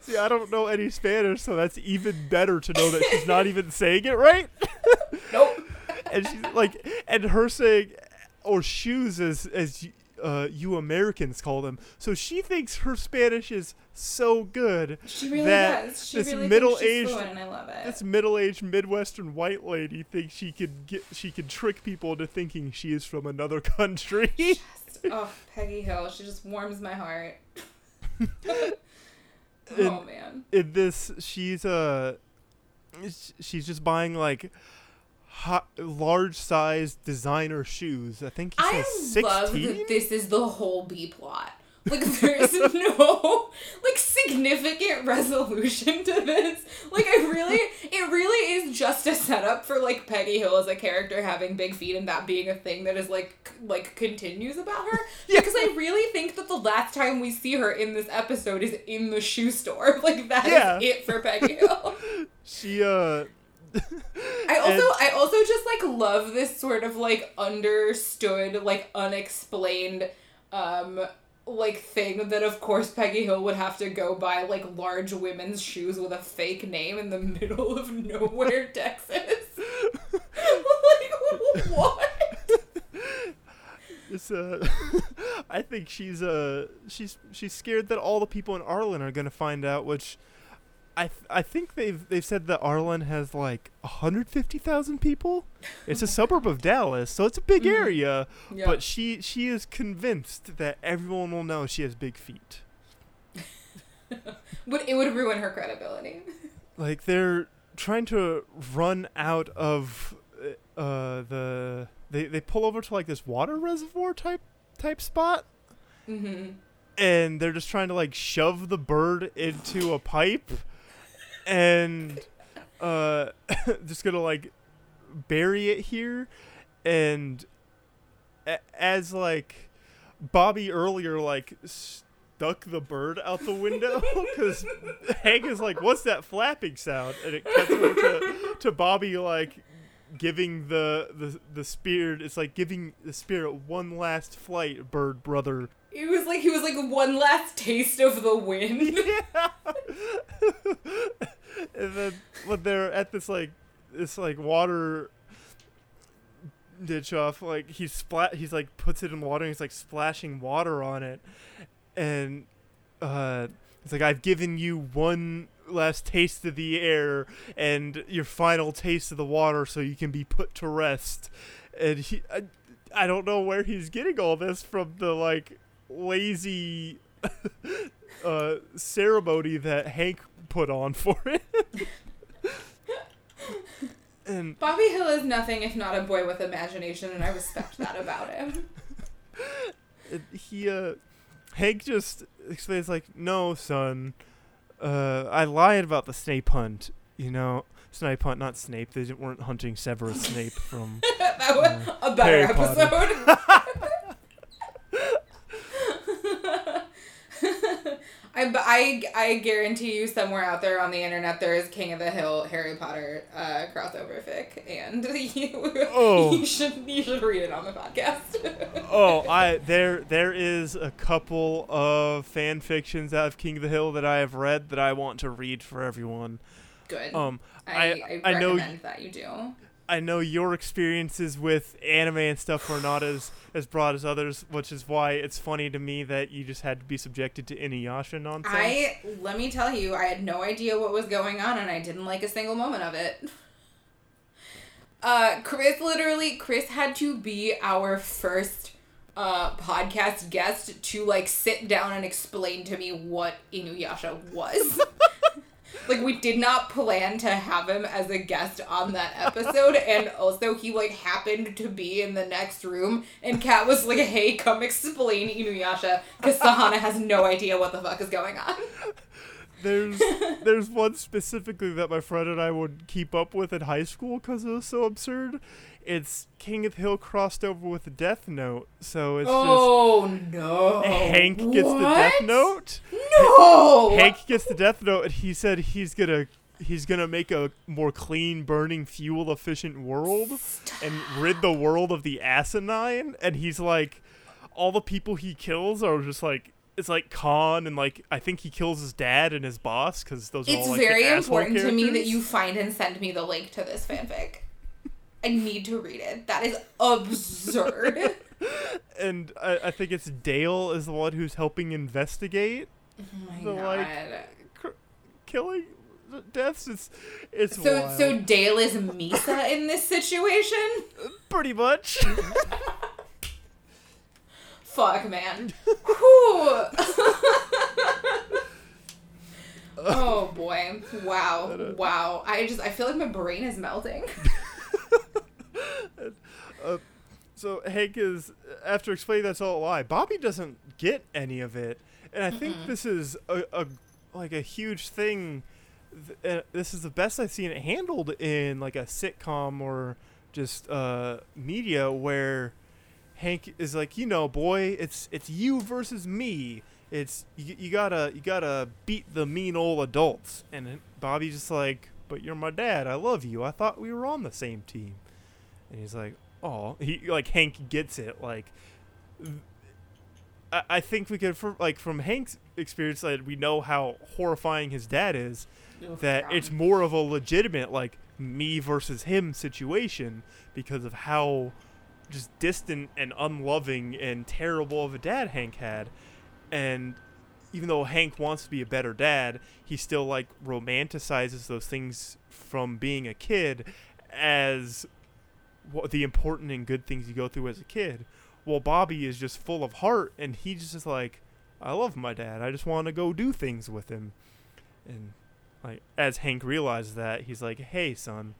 See, I don't know any Spanish, so that's even better to know that she's not even saying it right. (laughs) (laughs) Nope. And she's like, and her saying, or shoes as as uh, you Americans call them. So she thinks her Spanish is so good She really that does. She this really middle-aged- she's fluent, and I love it. this middle-aged Midwestern white lady thinks she could get she can trick people into thinking she is from another country. (laughs) oh, Peggy Hill, she just warms my heart. (laughs) (laughs) oh man. in this she's uh she's just buying like hot, large size designer shoes i think he I says love 16 that this is the whole B plot. Like there's (laughs) no like significant resolution to this. Like I really it really is just a setup for like Peggy Hill as a character having big feet and that being a thing that is like like continues about her. (laughs) Yeah. Because I really think that the last time we see her in this episode is in the shoe store. (laughs) Like that is Yeah. it for Peggy Hill. she uh (laughs) I also I also just like love this sort of like understood like unexplained um like thing that of course Peggy Hill would have to go buy like large women's shoes with a fake name in the (laughs) middle of nowhere (laughs) Texas. like what? it's uh i think she's uh she's she's scared that all the people in arlen are gonna find out which I, th- I think they've they've said that Arlen has like 150,000 people. It's a suburb of Dallas, so it's a big Mhm. area. Yeah. But she she is convinced that everyone will know she has big feet. (laughs) would it would ruin her credibility. Like they're trying to run out of uh the they they pull over to like this water reservoir type type spot Mhm. and they're just trying to like shove the bird into a pipe and uh (laughs) just gonna like bury it here. And as like bobby earlier like stuck the bird out the window (laughs) because hank is like what's that flapping sound? And it cuts to, to bobby like giving the, the the spirit it's like giving the spirit one last flight bird brother It was like he was like one last taste of the wind. (laughs) yeah. (laughs) and then when they're at this like this like water ditch off, like he's splat he's like puts it in water and he's like splashing water on it. And uh it's like I've given you one last taste of the air and your final taste of the water so you can be put to rest. And he I, I don't know where he's getting all this from the like lazy (laughs) uh, ceremony that Hank put on for it. (laughs) and Bobby Hill is nothing if not a boy with imagination, and I respect that about him. (laughs) he, uh, Hank just explains like, "No, son, uh, I lied about the Snape hunt. You know, Snape hunt, not Snape. They weren't hunting Severus Snape from." that was a better Harry episode. (laughs) I, I, I guarantee you somewhere out there on the internet there is King of the Hill Harry Potter uh, crossover fic, and (laughs) you, Oh. you should you should read it on the podcast. (laughs) oh, I there there is a couple of fan fictions out of King of the Hill that I have read that I want to read for everyone. Good. Um, I, I I, I know recommend that you do. I know your experiences with anime and stuff were not as as broad as others, which is why it's funny to me that you just had to be subjected to Inuyasha nonsense. I let me tell you, I had no idea what was going on, and I didn't like a single moment of it. (laughs) Uh, Chris literally, Chris had to be our first uh podcast guest to like sit down and explain to me what Inuyasha was. (laughs) like we did not plan to have him as a guest on that episode and also he like happened to be in the next room and Kat was like hey come explain Inuyasha because Sahana has no idea what the fuck is going on there's (laughs) there's one specifically that my friend and I would keep up with in high school because it was so absurd. It's King of the Hill crossed over with Death Note, so it's oh no! just Hank gets the Death Note. No. Hank gets the Death Note, and he said he's gonna he's gonna make a more clean, burning, fuel efficient world and rid the world of the asinine. And he's like, all the people he kills are just like. It's like Kahn and like I think he kills his dad and his boss because those are It's all like, very important to me that you find and send me the link to this fanfic. I need to read it. That is absurd. (laughs) and I, I think it's Dale is the one who's helping investigate oh my The, god. like, cr- killing deaths. It's it's so wild. so Dale is Misa in this situation? (laughs) pretty much. (laughs) Fuck man. Oh boy. Wow. Wow. I just I feel like my brain is melting. So Hank is after explaining that's all a lie. Bobby doesn't get any of it, and I think this is a, a like a huge thing. Th- uh, This is the best I've seen it handled in like a sitcom or just uh, media where Hank is like, you know, boy, it's it's you versus me. It's you, you gotta you gotta beat the mean old adults. And Bobby's just like, but you're my dad. I love you. I thought we were on the same team. And he's like, oh, he like Hank gets it. Like, I, I think we could from like from Hank's experience, like we know how horrifying his dad is. That it's more of a legitimate like me versus him situation because of how just distant and unloving and terrible of a dad Hank had. And even though Hank wants to be a better dad, he still like romanticizes those things from being a kid as what the important and good things you go through as a kid. Well, Bobby is just full of heart and he's just like, I love my dad. I just want to go do things with him. And like as Hank realizes that, he's like, "Hey, son,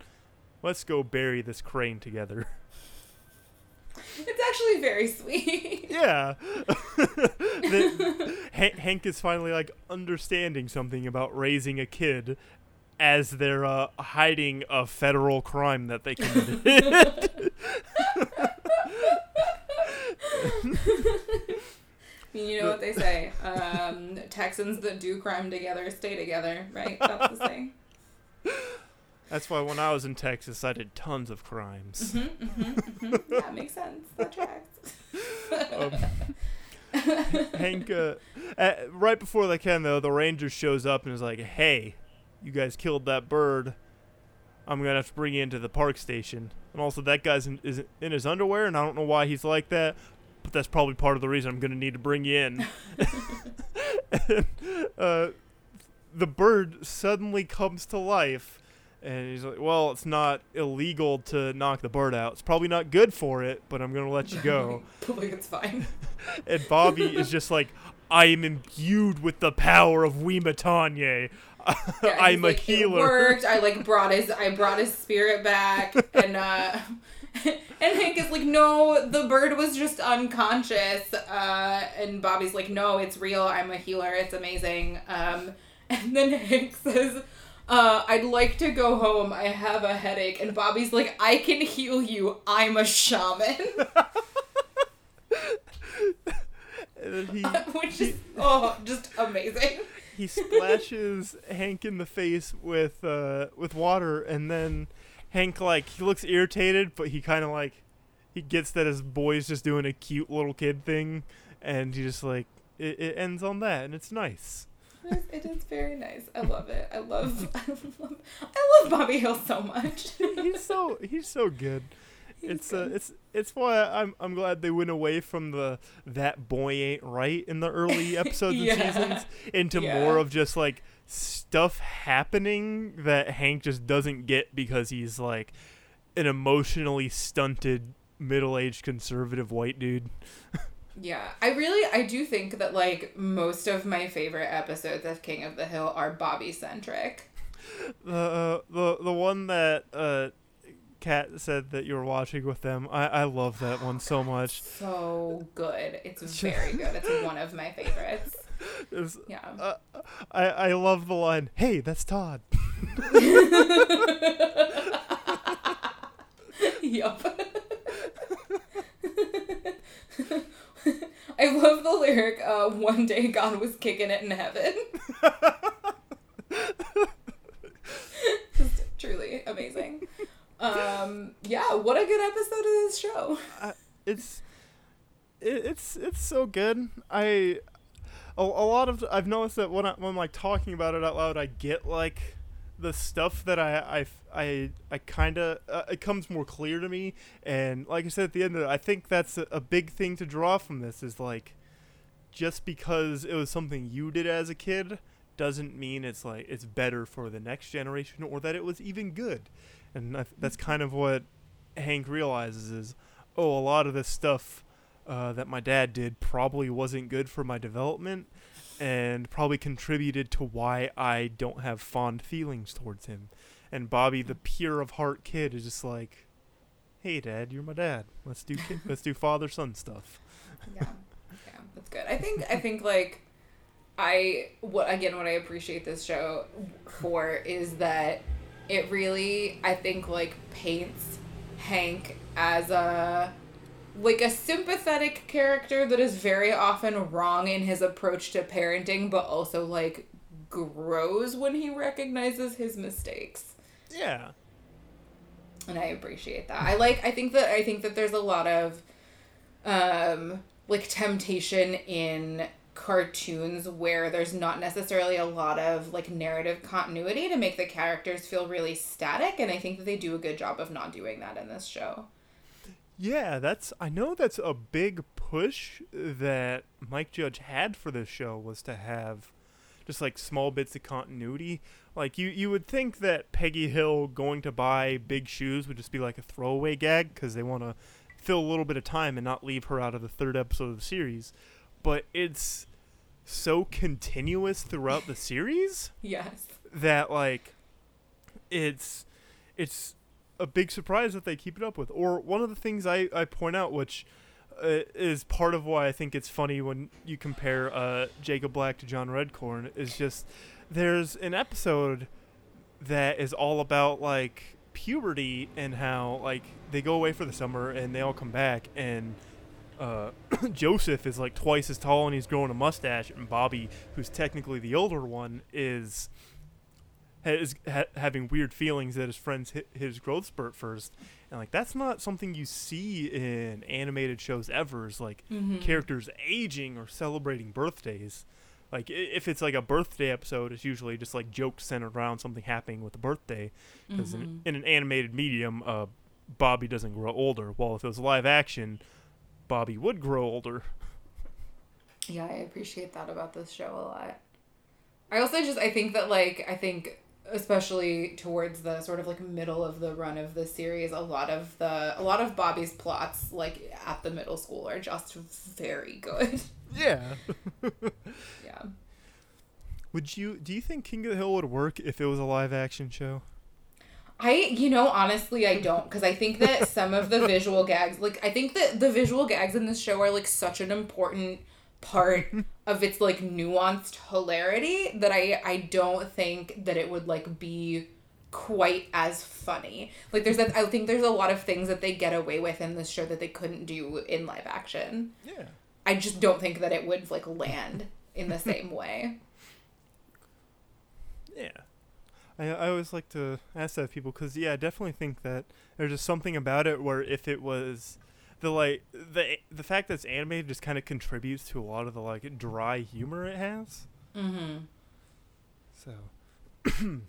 let's go bury this crane together." (laughs) It's actually very sweet. yeah. (laughs) Han- Hank is finally like understanding something about raising a kid as they're uh, hiding a federal crime that they committed. (laughs) You know what they say. Um, Texans that do crime together stay together, right? That's the saying. (laughs) That's why when I was in Texas, I did tons of crimes. Yeah, makes sense. That tracks. Um, (laughs) Hank, uh, uh, right before they can though, the ranger shows up and is like, "Hey, you guys killed that bird. I'm gonna have to bring you into the park station." And also, that guy's in, is in his underwear, and I don't know why he's like that, but that's probably part of the reason I'm gonna need to bring you in. (laughs) (laughs) and, uh, the bird suddenly comes to life. And he's like, "Well, it's not illegal to knock the bird out. It's probably not good for it, but I'm gonna let you go." (laughs) like it's fine. and Bobby is just like, I am imbued with the power of Wimatanye. Yeah, (laughs) I'm he's a like, healer. It worked. I like brought his I brought his spirit back (laughs) and uh (laughs) and Hank is like, no, the bird was just unconscious. Uh and Bobby's like, no, it's real. I'm a healer. It's amazing. Um and then Hank says, uh, I'd like to go home. I have a headache. And Bobby's like, I can heal you. I'm a shaman. He Which is, oh, just amazing. He splashes (laughs) Hank in the face with uh, with water, and then Hank like he looks irritated, but he kind of like he gets that his boy's just doing a cute little kid thing, and he just like it, it ends on that, and it's nice. It is, it is very nice. I love it. I love, (laughs) I love, I love Bobby Hill so much. he's so he's so good. It's uh, it's it's why I'm I'm glad they went away from the that boy ain't right in the early (laughs) episodes Yeah. and seasons into Yeah. more of just like stuff happening that Hank just doesn't get because he's like an emotionally stunted middle-aged conservative white dude. Yeah, I really, I do think that like most of my favorite episodes of King of the Hill are Bobby centric. The uh, the the one that uh Kat said that you were watching with them. I I love that one so (sighs) much. So good. It's very good. It's one of my favorites. (laughs) It's- Yeah. uh, I I love the line. Hey, that's Todd. (laughs) yup. (laughs) I love the lyric, uh, one day God was kicking it in heaven. Just truly amazing. Um, yeah, what a good episode of this show. Uh, it's it, it's it's so good. I a, a lot of I've noticed that when I, when I'm like talking about it out loud, I get like the stuff that I I I, I kind of uh, it comes more clear to me. And like I said at the end, of it, I think that's a, a big thing to draw from this is like just because it was something you did as a kid doesn't mean it's like it's better for the next generation or that it was even good. And that's kind of what Hank realizes is, oh, a lot of this stuff uh, that my dad did probably wasn't good for my development and probably contributed to why I don't have fond feelings towards him. And Bobby, the pure of heart kid, is just like, "Hey, Dad, you're my dad. Let's do kid, let's do father son stuff." Yeah, yeah, that's good. I think I think like I what again what I appreciate this show for is that it really I think like paints Hank as a like a sympathetic character that is very often wrong in his approach to parenting but also like grows when he recognizes his mistakes. Yeah. And I appreciate that. I like I think that I think that there's a lot of um like temptation in cartoons where there's not necessarily a lot of like narrative continuity to make the characters feel really static and I think that they do a good job of not doing that in this show. Yeah, that's I know that's a big push that Mike Judge had for this show was to have just like small bits of continuity. Like you you would think that Peggy Hill going to buy big shoes would just be like a throwaway gag cuz they want to fill a little bit of time and not leave her out of the third episode of the series. But it's so continuous throughout the series (laughs) Yes. that like it's it's a big surprise that they keep it up with. Or one of the things I, I point out, which uh, is part of why I think it's funny when you compare uh, Jacob Black to John Redcorn, is just there's an episode that is all about like puberty and how like they go away for the summer and they all come back and uh, (clears throat) Joseph is like twice as tall and he's growing a mustache and Bobby, who's technically the older one, is is ha- having weird feelings that his friends hit his growth spurt first, and like that's not something you see in animated shows ever. Is like Mhm. characters aging or celebrating birthdays. Like if it's like a birthday episode, it's usually just like jokes centered around something happening with the birthday. Because in, Mhm. in an animated medium, uh, Bobby doesn't grow older. While if it was live action, Bobby would grow older. Yeah, I appreciate that about this show a lot. I also just I think that like I think especially towards the sort of like middle of the run of the series, a lot of the a lot of Bobby's plots like at the middle school are just very good. (laughs) Yeah. yeah. would you? Do you think King of the Hill would work if it was a live action show? I, you know, honestly, I don't because I think that some of the visual gags, like, I think that the visual gags in this show are like such an important part (laughs) of its like nuanced hilarity that I I don't think that it would like be quite as funny. Like, there's that I think there's a lot of things that they get away with in this show that they couldn't do in live action. Yeah. I just don't think that it would like land in the same way. Yeah. I, I always like to ask that of people because yeah, I definitely think that there's just something about it where if it was the like the the fact that it's animated just kind of contributes to a lot of the like dry humor it has. Mm-hmm. So, (clears throat)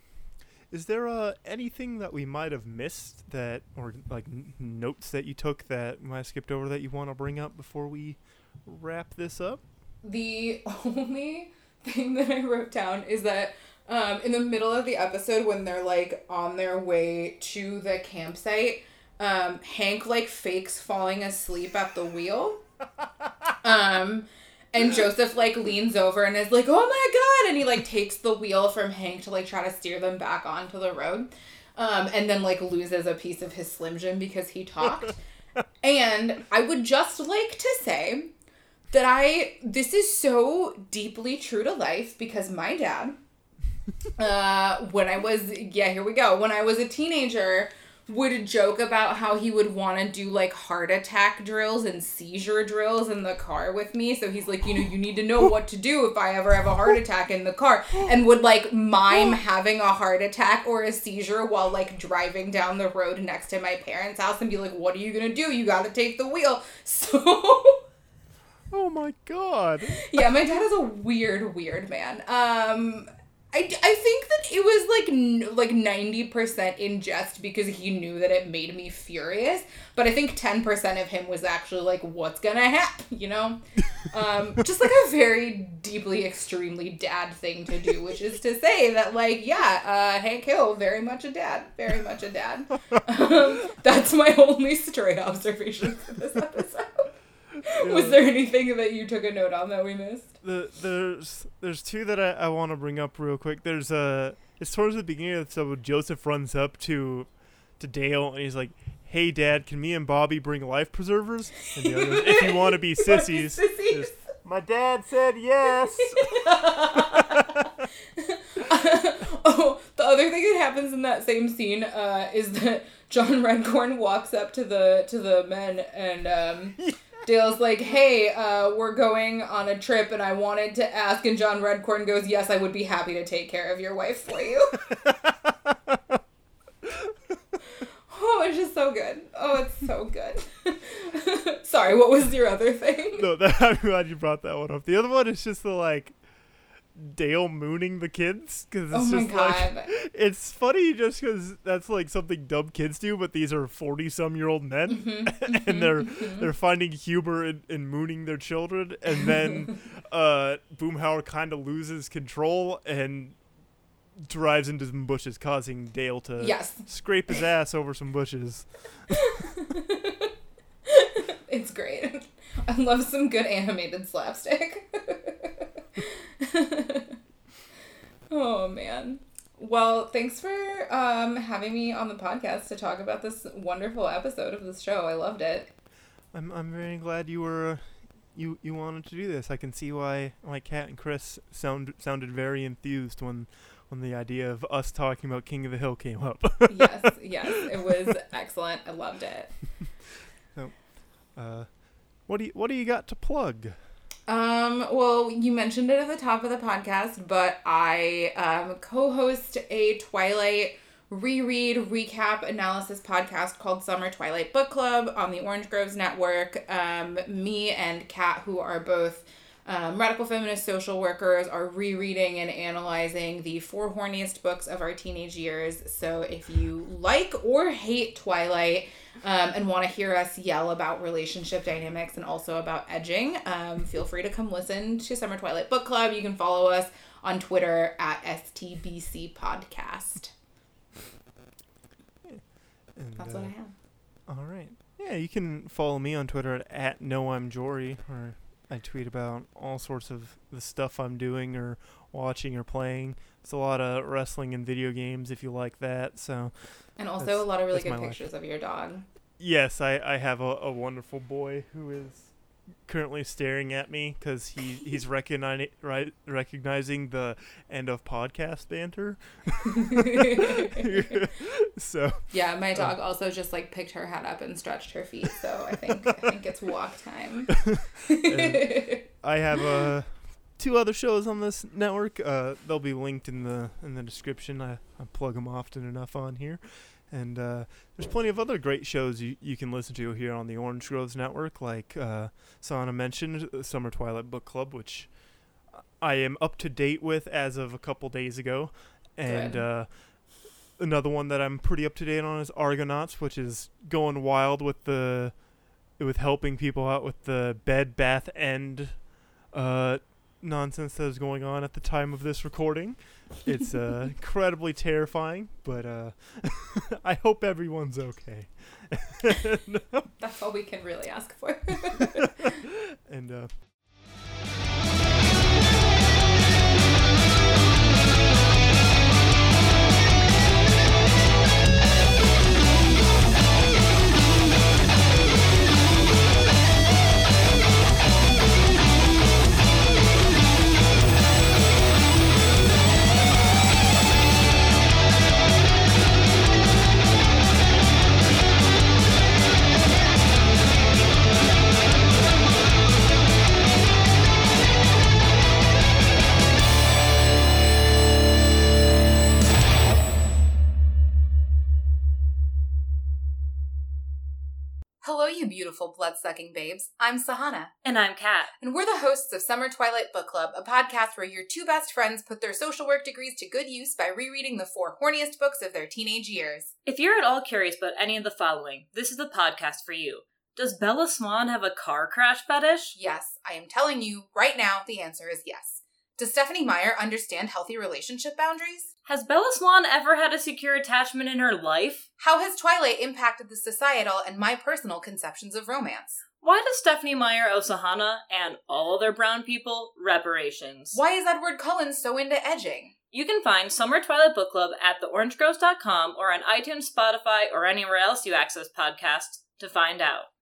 is there uh, anything that we might have missed that, or like n- notes that you took that might skipped over that you want to bring up before we wrap this up? The (laughs) only thing that I wrote down is that um, in the middle of the episode, when they're like on their way to the campsite, um, Hank like fakes falling asleep at the wheel. (laughs) Um, and Joseph like leans over and is like, "Oh my god!" and he like takes the wheel from Hank to like try to steer them back onto the road. Um, and then like loses a piece of his Slim Jim because he talked. (laughs) and I would just like to say that I this is so deeply true to life because my dad uh when I was yeah, here we go. When I was a teenager would joke about how he would want to do like heart attack drills and seizure drills in the car with me. So he's like, you know, you need to know what to do if I ever have a heart attack in the car, and would like mime having a heart attack or a seizure while like driving down the road next to my parents' house and be like, what are you gonna do? You gotta take the wheel. (laughs) So. Oh my god. yeah, my dad is a weird, weird man. Um, I, I think that it was like like ninety percent in jest because he knew that it made me furious. But I think ten percent of him was actually like, "What's gonna happen?" You know, (laughs) um, just like a very deeply, extremely dad thing to do, which is to say that like, yeah, uh, Hank Hill, very much a dad, very much a dad. (laughs) Um, that's my only stray observation for this episode. (laughs) Was there anything that you took a note on that we missed? The, there's there's two that I, I want to bring up real quick. There's uh it's towards the beginning of the episode. Joseph runs up to to Dale and he's like, "Hey, Dad, can me and Bobby bring life preservers?" And the other goes, "If you want to (laughs) be sissies." Sissies. My dad said yes. (laughs) oh, the other thing that happens in that same scene uh, is that John Redcorn walks up to the to the men and um, Dale's like, "Hey, uh, we're going on a trip, and I wanted to ask." And John Redcorn goes, "Yes, I would be happy to take care of your wife for you." (laughs) oh, it's just so good. Oh, it's so good. (laughs) Sorry, what was your other thing? no, that, (laughs) I'm glad you brought that one up. The other one is just the like Dale mooning the kids because it's Oh just god. like (laughs) it's funny just because that's like something dumb kids do, but these are forty some year old men, Mm-hmm, (laughs) and they're they're finding humor in, in mooning their children, and then (laughs) uh, Boomhauer kind of loses control and drives into some bushes, causing Dale to Yes. scrape his ass over some bushes. It's great. I love some good animated slapstick. (laughs) oh man. Well, thanks for um, having me on the podcast to talk about this wonderful episode of this show. I loved it. I'm I'm very glad you were. Uh, you, you wanted to do this. I can see why why Kat and Chris sound sounded very enthused when when the idea of us talking about King of the Hill came up. Yes, (laughs) yes, it was excellent. I loved it. (laughs) So, uh, what do you what do you got to plug? Um, well, you mentioned it at the top of the podcast, but I um, co host a Twilight reread, recap, analysis podcast called Summer Twilight Book Club on the Orange Groves Network. Um, me and Kat, who are both um, radical feminist social workers, are rereading and analyzing the four horniest books of our teenage years. So if you like or hate Twilight, um, and want to hear us yell about relationship dynamics and also about edging, um, feel free to come listen to Summer Twilight Book Club. You can follow us on Twitter at STBC Podcast. And, That's uh, what I have. All right. Yeah, you can follow me on Twitter at, at no I'm Jory, where I tweet about all sorts of the stuff I'm doing or watching or playing. It's a lot of wrestling and video games if you like that. So And also a lot of really good life. pictures of your dog. yes, I, I have a, a wonderful boy who is currently staring at me because he, he's (laughs) recognizing right, recognizing the end of podcast banter. (laughs) so yeah, my dog also just like picked her head up and stretched her feet, so I think I think it's walk time. (laughs) I have uh, two other shows on this network. Uh, they'll be linked in the in the description. I, I plug them often enough on here. And uh, there's plenty of other great shows you, you can listen to here on the Orange Groves Network, like uh, Sana mentioned, Summer Twilight Book Club, which I am up to date with as of a couple days ago. And uh, another one that I'm pretty up to date on is Argonauts, which is going wild with the with helping people out with the bed bath end uh, nonsense that is going on at the time of this recording. It's uh, (laughs) incredibly terrifying, but uh, (laughs) I hope everyone's okay. (laughs) That's all we can really ask for. and uh, you beautiful blood sucking babes. I'm Sahana. And I'm Kat. And we're the hosts of Summer Twilight Book Club, a podcast where your two best friends put their social work degrees to good use by rereading the four horniest books of their teenage years. If you're at all curious about any of the following, this is the podcast for you. Does Bella Swan have a car crash fetish? Yes, I am telling you right now, the answer is yes. Does Stephenie Meyer understand healthy relationship boundaries? Has Bella Swan ever had a secure attachment in her life? How has Twilight impacted the societal and my personal conceptions of romance? Why does Stephenie Meyer owe Sahana and all other brown people reparations? Why is Edward Cullen so into edging? You can find Summer Twilight Book Club at theorangegross.com or on iTunes, Spotify, or anywhere else you access podcasts to find out.